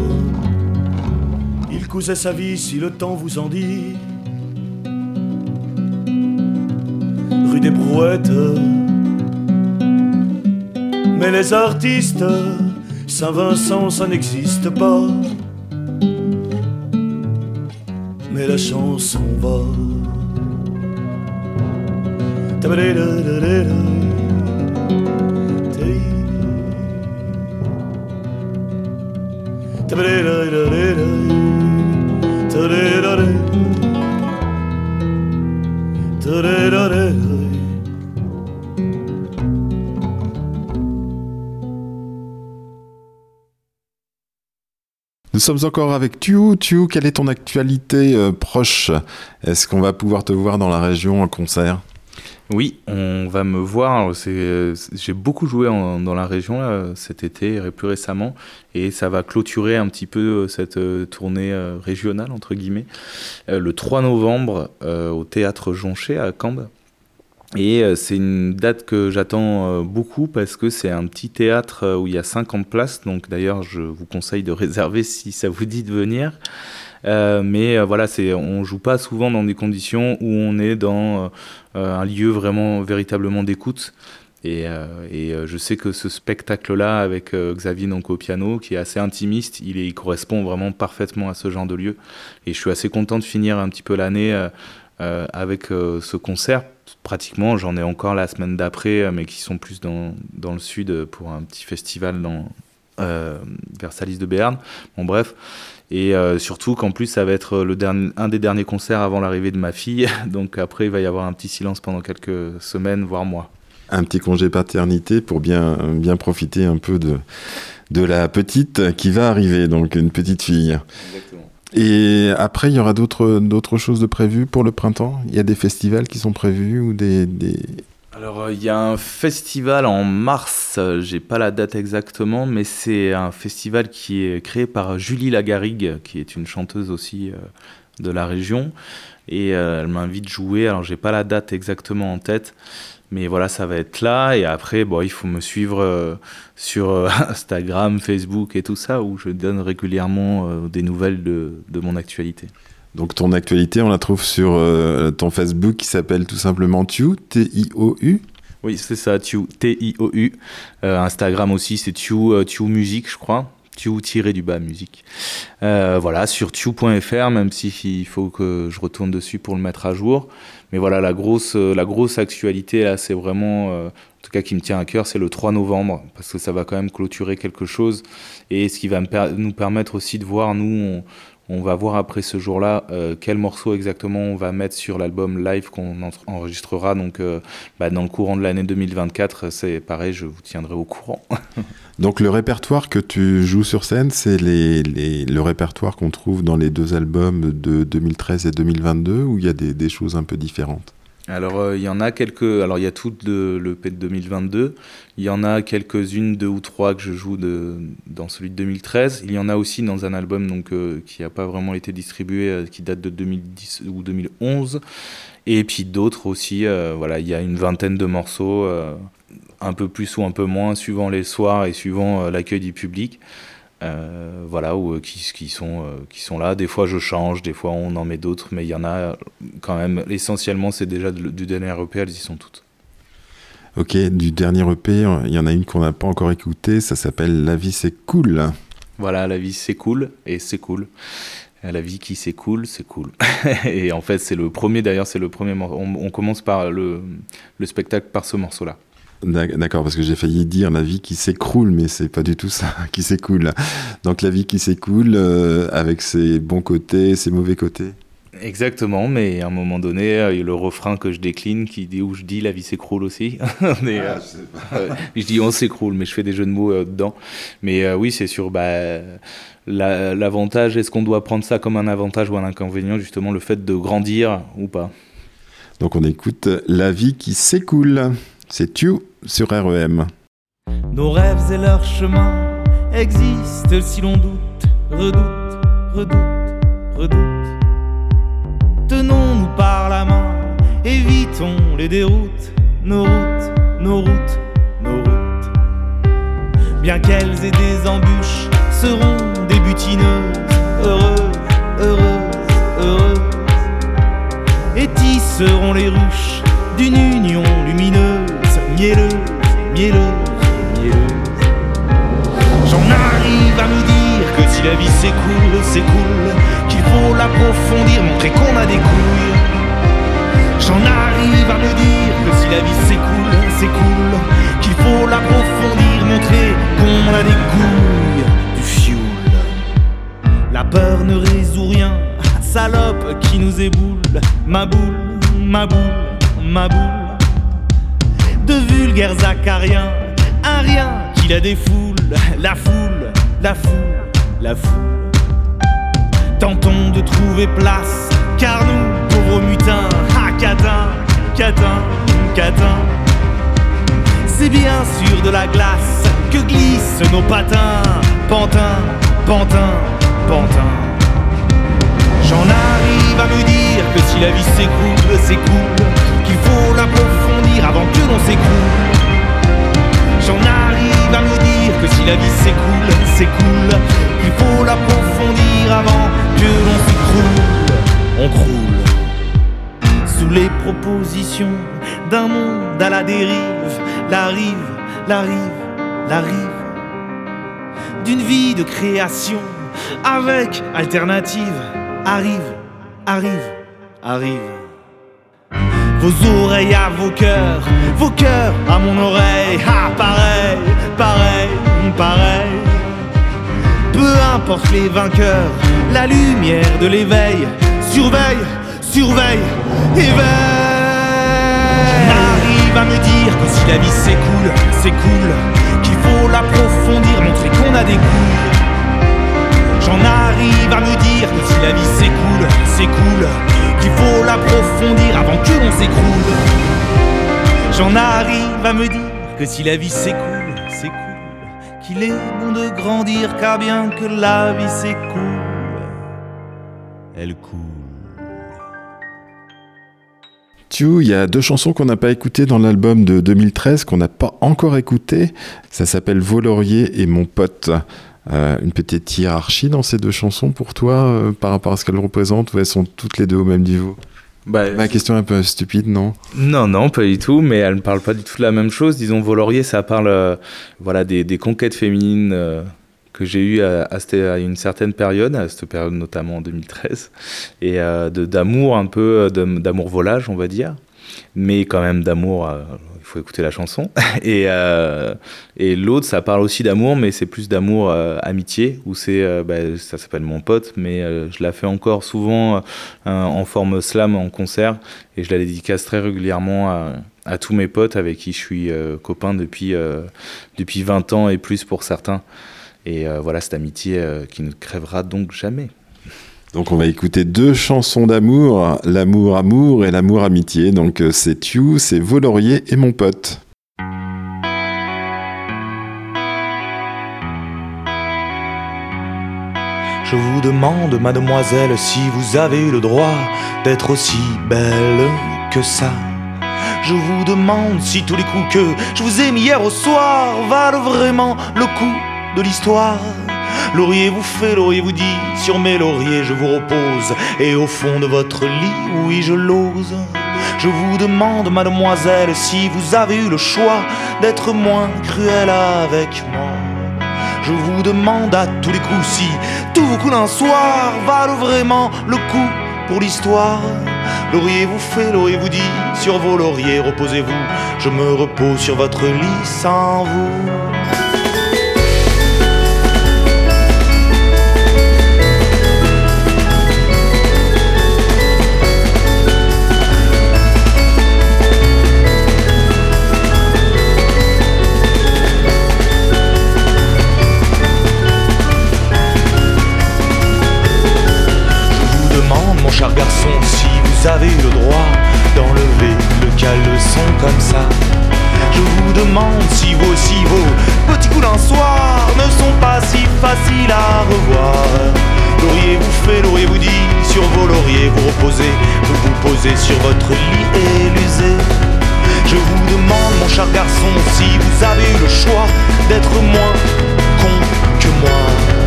Il cousait sa vie si le temps vous en dit. Rue des Brouettes. Mais les artistes, Saint-Vincent, ça n'existe pas. Mais la chanson va. Nous sommes encore avec Tiu. Tiu, quelle est ton actualité euh, proche? Est-ce qu'on va pouvoir te voir dans la région en concert? Oui, on va me voir. C'est, j'ai beaucoup joué dans la région cet été et plus récemment, et ça va clôturer un petit peu euh, cette euh, tournée euh, régionale entre guillemets euh, le 3 novembre euh, au théâtre Jonché à Cambes. Et euh, c'est une date que j'attends euh, beaucoup parce que c'est un petit théâtre euh, où il y a 50 places. Donc d'ailleurs, je vous conseille de réserver si ça vous dit de venir. Mais voilà, c'est, on joue pas souvent dans des conditions où on est dans un lieu vraiment véritablement d'écoute. Et, je sais que ce spectacle-là, avec Xavier donc au piano, qui est assez intimiste, il, correspond vraiment parfaitement à ce genre de lieu. Et je suis assez content de finir un petit peu l'année avec ce concert pratiquement. J'en ai encore la semaine d'après, mais qui sont plus dans, dans, le sud pour un petit festival dans, euh, vers Salis de Béarn. Bon, bref. Et euh, surtout qu'en plus, ça va être le dernier, un des derniers concerts avant l'arrivée de ma fille. Donc après, il va y avoir un petit silence pendant quelques semaines, voire mois. Un petit congé paternité pour bien, bien profiter un peu de, de la petite qui va arriver, donc une petite fille. Exactement. Et après, il y aura d'autres, d'autres choses de prévues pour le printemps Il y a des festivals qui sont prévus ou des... Alors, il y a un festival en mars, j'ai pas la date exactement, mais c'est un festival qui est créé par Julie Lagarigue, qui est une chanteuse aussi de la région. Et elle m'invite jouer, alors j'ai pas la date exactement en tête, mais voilà, ça va être là. Et après, bon, il faut me suivre sur Instagram, Facebook et tout ça, où je donne régulièrement des nouvelles de, de mon actualité. Donc ton actualité, on la trouve sur euh, ton Facebook qui s'appelle tout simplement Tiu, T-I-O-U Oui, c'est ça, Tiu, T-I-O-U. Euh, Instagram aussi, c'est Tiu, euh, Tiu Musique, je crois. Tiu tiré du bas musique. Euh, voilà, sur tiu.fr, même s'il faut que je retourne dessus pour le mettre à jour. Mais voilà, la grosse, la grosse actualité, là, c'est vraiment, en tout cas qui me tient à cœur, c'est le 3 novembre, parce que ça va quand même clôturer quelque chose. Et ce qui va nous permettre aussi de voir, nous, on va voir après ce jour-là euh, quel morceau exactement on va mettre sur l'album live qu'on enregistrera donc euh, bah, dans le courant de l'année 2024. C'est pareil, je vous tiendrai au courant. donc le répertoire que tu joues sur scène, c'est les, les, le répertoire qu'on trouve dans les deux albums de 2013 et 2022 ou il y a des, des choses un peu différentes? Alors, euh, il y en a quelques. Alors, il y a tout le l'EP de 2022. Il y en a quelques-unes, deux ou trois que je joue de, dans celui de 2013. Il y en a aussi dans un album donc, euh, qui n'a pas vraiment été distribué, euh, qui date de 2010 ou 2011. Et puis d'autres aussi. Voilà, il y a une vingtaine de morceaux, un peu plus ou un peu moins, suivant les soirs et suivant l'accueil du public. Euh, voilà, ou, qui, qui, sont, euh, qui sont là. Des fois, je change, des fois, on en met d'autres, mais il y en a quand même. Essentiellement, c'est déjà du, dernier EP, elles y sont toutes. Ok, du dernier EP, il y en a une qu'on n'a pas encore écoutée, ça s'appelle La vie c'est cool. Voilà, la vie c'est cool, et c'est cool. La vie qui s'écoule, c'est cool. et en fait, c'est le premier, d'ailleurs, c'est le premier morceau. On, on, commence par le, le spectacle par ce morceau-là. D'accord, parce que j'ai failli dire la vie qui s'écroule, mais c'est pas du tout ça qui s'écoule. Donc la vie qui s'écoule euh, avec ses bons côtés, ses mauvais côtés. Exactement, mais à un moment donné, il y a le refrain que je décline qui dit où je dis la vie s'écroule aussi. mais, ah, euh, je, dis on s'écroule, mais je fais des jeux de mots euh, dedans. Mais euh, oui, c'est sur bah, l'avantage. La, Est-ce qu'on doit prendre ça comme un avantage ou un inconvénient, justement, le fait de grandir ou pas? Donc on écoute La vie qui s'écoule. C'est Tu sur REM. Nos rêves et leurs chemins existent si l'on doute, redoute, redoute, redoute. Tenons-nous par la main, évitons les déroutes, nos routes, nos routes, nos routes. Bien qu'elles aient des embûches, seront des butineuses, heureuses, heureuses, heureuses. Et tisseront les ruches d'une union lumineuse, mielleuse, mielleuse, mielleuse. J'en arrive à me dire que si la vie s'écoule, s'écoule, qu'il faut l'approfondir, montrer qu'on a des couilles. J'en arrive à me dire que si la vie s'écoule, s'écoule, qu'il faut l'approfondir, montrer qu'on a des couilles, du fioul. La peur ne résout rien, salope qui nous éboule, ma boule, ma boule ma boule de vulgaires acariens, un rien qui la défoule, la foule, la foule, la foule. Tentons de trouver place, car nous, pauvres mutins, ah catin, catin, catin, c'est bien sûr de la glace que glissent nos patins, pantins, pantins, pantins. J'en arrive à me dire que si la vie s'écoule, s'écoule, qu'il faut avant que l'on s'écroule. J'en arrive à me dire que si la vie s'écoule, s'écoule, qu'il faut l'approfondir avant que l'on s'écroule. On croule sous les propositions d'un monde à la dérive, la rive, la rive, la rive. D'une vie de création avec alternative, arrive, arrive, arrive. Vos oreilles à vos cœurs, vos cœurs à mon oreille. Ah, pareil, pareil, pareil. Peu importe les vainqueurs, la lumière de l'éveil. Surveille, surveille, éveille. Arrive à me dire que si la vie s'écoule, s'écoule, qu'il faut l'approfondir, montrer qu'on a des couilles. J'en arrive à me dire que si la vie s'écoule, s'écoule, qu'il faut l'approfondir avant que l'on s'écroule. J'en arrive à me dire que si la vie s'écoule, s'écoule, qu'il est bon de grandir car bien que la vie s'écoule, elle coule. Tu, il y a deux chansons qu'on n'a pas écoutées dans l'album de 2013, qu'on n'a pas encore écoutées. Ça s'appelle Volorier et Mon Pote. Euh, une petite hiérarchie dans ces deux chansons pour toi euh, par rapport à ce qu'elles représentent ou elles sont toutes les deux au même niveau? Bah, Ma question est un peu stupide, non? Non, non, pas du tout, mais elles ne parlent pas du tout de la même chose. Disons, Volorier, ça parle euh, voilà, des, des conquêtes féminines que j'ai eues à, à, cette- à une certaine période, à cette période notamment en 2013, et d'amour un peu, d'amour volage, on va dire, mais quand même d'amour, écouter la chanson. Et, euh, et l'autre, ça parle aussi d'amour, mais c'est plus d'amour euh, amitié, où c'est, euh, bah, ça s'appelle mon pote, mais je la fais encore souvent en forme slam en concert, et je la dédicace très régulièrement à, à tous mes potes avec qui je suis copain depuis, depuis 20 ans et plus pour certains. Et voilà, cette amitié qui ne crèvera donc jamais. Donc on va écouter deux chansons d'amour, l'amour amour et l'amour amitié. Donc euh, c'est Tu, c'est Volorier et Mon Pote. Je vous demande, mademoiselle, si vous avez le droit d'être aussi belle que ça. Je vous demande si tous les coups que je vous ai mis hier au soir valent vraiment le coup de l'histoire. Laurier vous fait, laurier vous dit, sur mes lauriers je vous repose, et au fond de votre lit, oui je l'ose. Je vous demande, mademoiselle, si vous avez eu le choix d'être moins cruelle avec moi. Je vous demande à tous les coups si tous vos coups d'un soir valent vraiment le coup pour l'histoire. Laurier vous fait, laurier vous dit, sur vos lauriers reposez-vous, je me repose sur votre lit sans vous. Si vous avez le droit d'enlever le caleçon comme ça. Je vous demande si vos, si vos petits coups d'un soir ne sont pas si faciles à revoir. Laurier vous fait, laurier vous dit, sur vos lauriers vous reposez, vous vous posez sur votre lit élusé. Je vous demande, mon cher garçon, si vous avez le choix d'être moins con que moi.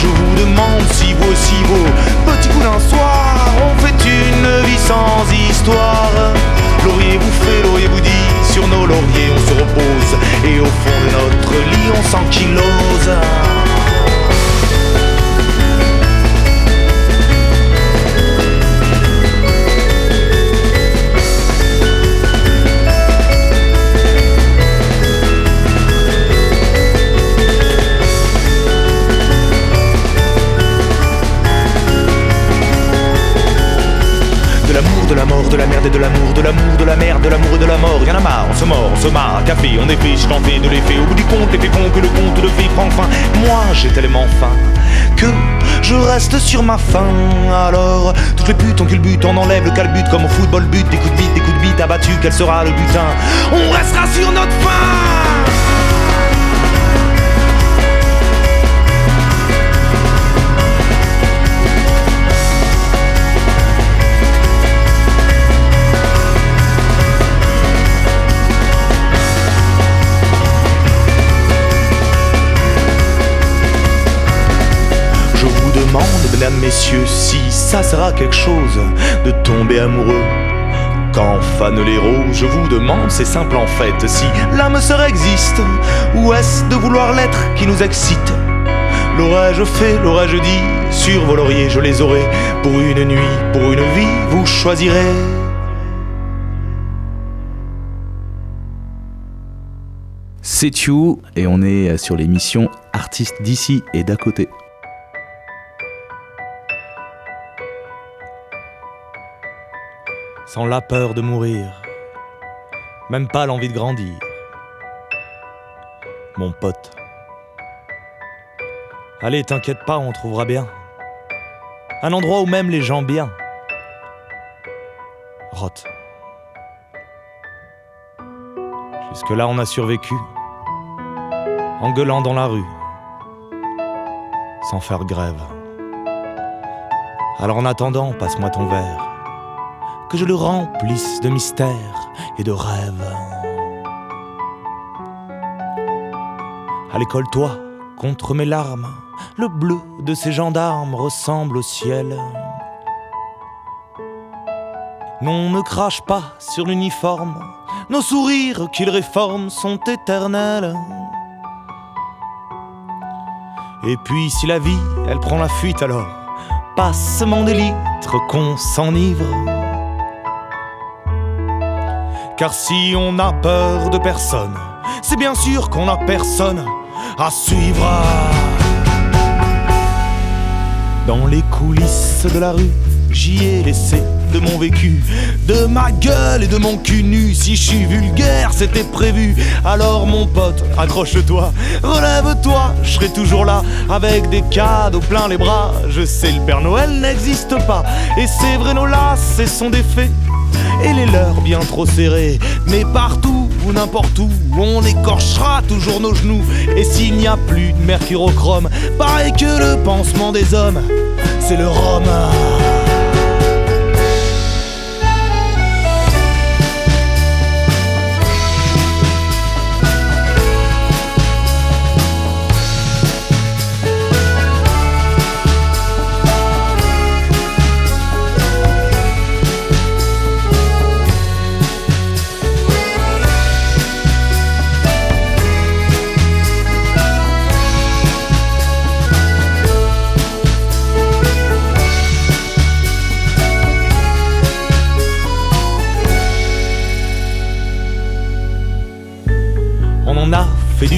Je vous demande si vous aussi vos petits coups d'un soir ont fait une vie sans histoire. Laurier vous fait, laurier vous dit, sur nos lauriers on se repose et au fond de notre lit on s'ankylose. Et de l'amour, de l'amour, de la merde, de l'amour et de la mort. Y'en a marre, on se mord, on se marre, café, on est je t'en fais de l'effet. Au bout du compte, l'effet font que le compte de fées prend fin. Moi, j'ai tellement faim que je reste sur ma faim. Alors, toutes les putes le but, on enlève le calbut comme au football but. Des coups de bite, des coups de bite abattus, quel sera le butin? On restera sur notre faim. Mesdames, messieurs, si ça sera quelque chose de tomber amoureux. Quand fanent les roses, je vous demande, c'est simple en fait, si l'âme sœur existe, ou est-ce de vouloir l'être qui nous excite? L'aurais-je fait, l'aurais-je dit, sur vos lauriers je les aurai, pour une nuit, pour une vie, vous choisirez. C'est You et on est sur l'émission Artistes d'ici et d'à côté. Sans la peur de mourir, même pas l'envie de grandir. Mon pote. Allez, t'inquiète pas, on trouvera bien. Un endroit où même les gens bien. Rote. Jusque-là, on a survécu. En gueulant dans la rue. Sans faire grève. Alors en attendant, passe-moi ton verre. Que je le remplisse de mystères et de rêves. À l'école, toi, contre mes larmes, le bleu de ces gendarmes ressemble au ciel. Non, ne crache pas sur l'uniforme, nos sourires qu'ils réforment sont éternels. Et puis si la vie, elle prend la fuite alors, passement des litres qu'on s'enivre. Car si on a peur de personne, c'est bien sûr qu'on a personne à suivre. Dans les coulisses de la rue, j'y ai laissé de mon vécu, de ma gueule et de mon cul nu. Si je suis vulgaire, c'était prévu. Alors mon pote, accroche-toi, relève-toi, je serai toujours là avec des cadeaux plein les bras. Je sais, le Père Noël n'existe pas, et c'est vrai, nos lacets sont des et les leurs bien trop serrés. Mais partout ou n'importe où, on écorchera toujours nos genoux. Et s'il n'y a plus de mercurochrome, pareil que le pansement des hommes, c'est le rhum.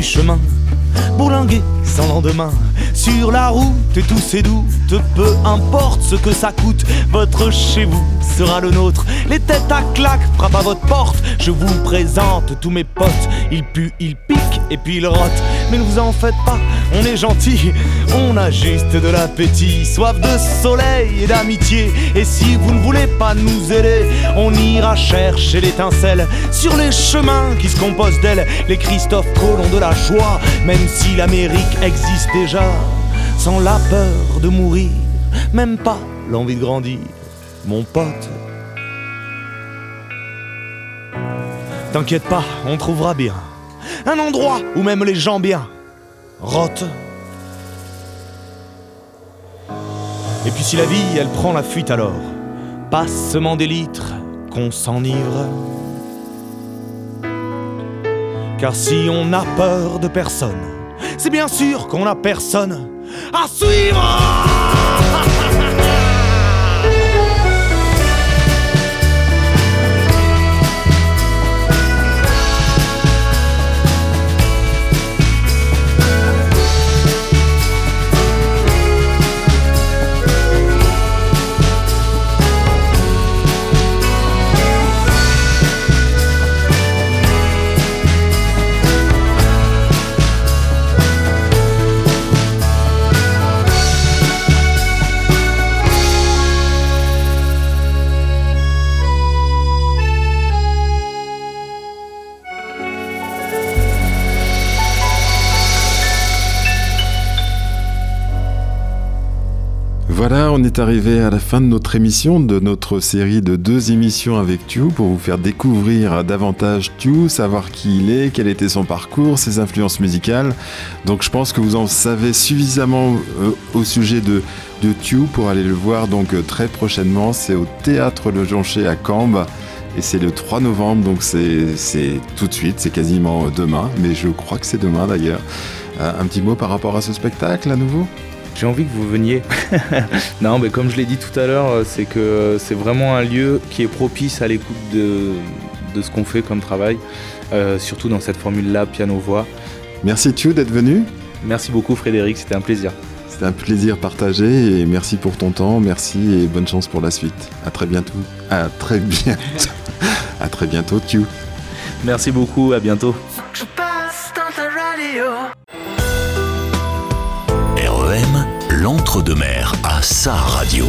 Du chemin, bourlinguer sans lendemain. Sur la route et tous ces doutes, peu importe ce que ça coûte, votre chez vous sera le nôtre. Les têtes à claque frappent à votre porte, je vous présente tous mes potes. Ils puent, ils piquent et puis ils rotent. Mais ne vous en faites pas, on est gentil, on a juste de l'appétit, soif de soleil et d'amitié. Et si vous ne voulez pas nous aider, on ira chercher l'étincelle sur les chemins qui se composent d'elle, les Christophe Colomb de la joie, même si l'Amérique existe déjà, sans la peur de mourir, même pas l'envie de grandir, mon pote. T'inquiète pas, on trouvera bien un endroit où même les gens bien rotent. Et puis si la vie, elle prend la fuite alors, passement des litres, qu'on s'enivre. Car si on a peur de personne, c'est bien sûr qu'on a personne à suivre. Voilà, on est arrivé à la fin de notre émission, de notre série de deux émissions avec Tu pour vous faire découvrir davantage Tu, savoir qui il est, quel était son parcours, ses influences musicales. Donc je pense que vous en savez suffisamment euh, au sujet de, de pour aller le voir donc euh, très prochainement. C'est au Théâtre Le Joncher à Cambes. Et c'est le 3 novembre, donc c'est tout de suite, c'est quasiment demain, mais je crois que c'est demain d'ailleurs. Euh, un petit mot par rapport à ce spectacle à nouveau? J'ai envie que vous veniez. non, mais comme je l'ai dit tout à l'heure, euh, c'est que c'est vraiment un lieu qui est propice à l'écoute de, de ce qu'on fait comme travail, euh, surtout dans cette formule-là, piano-voix. Merci Thieu d'être venu. Merci beaucoup Frédéric, c'était un plaisir. C'était un plaisir partagé et merci pour ton temps, merci et bonne chance pour la suite. À très bientôt. À très bientôt. à très bientôt Thieu. Merci beaucoup, à bientôt. L'entre-deux-mer à sa radio.